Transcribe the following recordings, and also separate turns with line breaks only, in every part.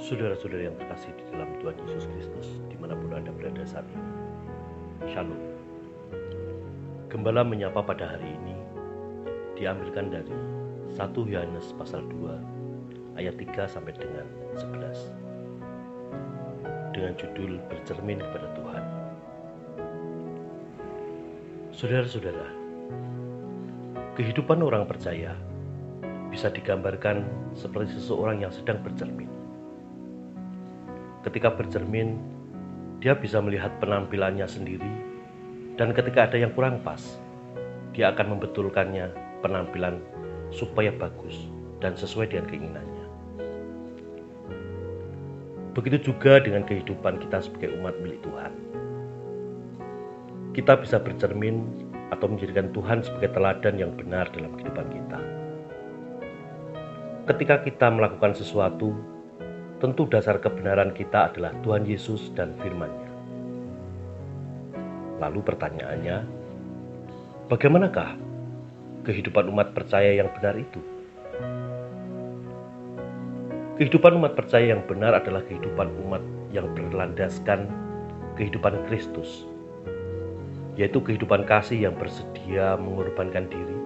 Saudara-saudara yang terkasih di dalam Tuhan Yesus Kristus, di mana pun Anda berada saat ini. Shalom. Gembala menyapa pada hari ini diambilkan dari 1 Yohanes pasal 2 ayat 3 sampai dengan 11 dengan judul bercermin kepada Tuhan. Saudara-saudara, kehidupan orang percaya bisa digambarkan seperti seseorang yang sedang bercermin. Ketika bercermin, dia bisa melihat penampilannya sendiri, dan ketika ada yang kurang pas, dia akan membetulkannya penampilan supaya bagus dan sesuai dengan keinginannya. Begitu juga dengan kehidupan kita sebagai umat milik Tuhan. Kita bisa bercermin atau menjadikan Tuhan sebagai teladan yang benar dalam kehidupan kita. Ketika kita melakukan sesuatu, tentu dasar kebenaran kita adalah Tuhan Yesus dan firman-Nya. Lalu pertanyaannya, bagaimanakah kehidupan umat percaya yang benar itu? Kehidupan umat percaya yang benar adalah kehidupan umat yang berlandaskan kehidupan Kristus, yaitu kehidupan kasih yang bersedia mengorbankan diri.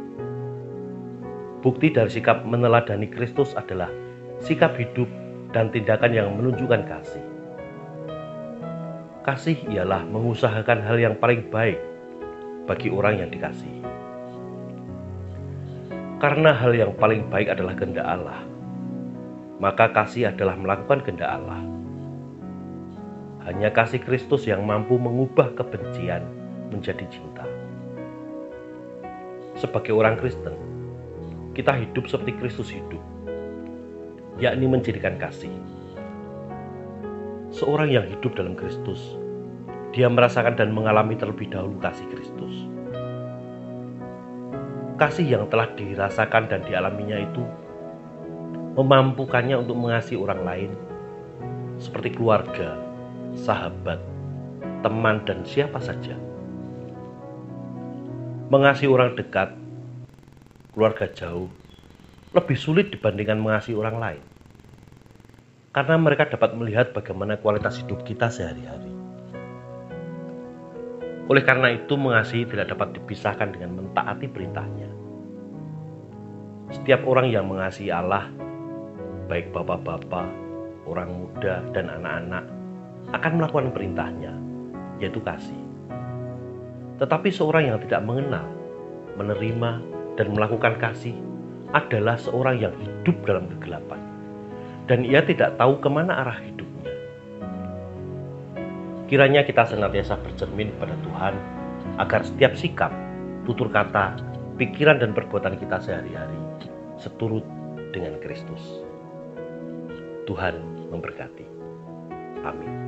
Bukti dari sikap meneladani Kristus adalah sikap hidup dan tindakan yang menunjukkan kasih. Kasih ialah mengusahakan hal yang paling baik bagi orang yang dikasihi. Karena hal yang paling baik adalah kehendak Allah, maka kasih adalah melakukan kehendak Allah. Hanya kasih Kristus yang mampu mengubah kebencian menjadi cinta. Sebagai orang Kristen, kita hidup seperti Kristus hidup, yakni menjadikan kasih. Seorang yang hidup dalam Kristus, dia merasakan dan mengalami terlebih dahulu kasih Kristus. Kasih yang telah dirasakan dan dialaminya itu memampukannya untuk mengasihi orang lain seperti keluarga, sahabat, teman, dan siapa saja. Mengasihi orang dekat, keluarga jauh, lebih sulit dibandingkan mengasihi orang lain. Karena mereka dapat melihat bagaimana kualitas hidup kita sehari-hari. Oleh karena itu, mengasihi tidak dapat dipisahkan dengan mentaati perintahnya. Setiap orang yang mengasihi Allah baik bapak-bapak, orang muda, dan anak-anak akan melakukan perintahnya, yaitu kasih. Tetapi seorang yang tidak mengenal, menerima, dan melakukan kasih adalah seorang yang hidup dalam kegelapan. Dan ia tidak tahu ke mana arah hidupnya. Kiranya kita senantiasa bercermin kepada Tuhan agar setiap sikap, tutur kata, pikiran dan perbuatan kita sehari-hari seturut dengan Kristus. Tuhan memberkati. Amin.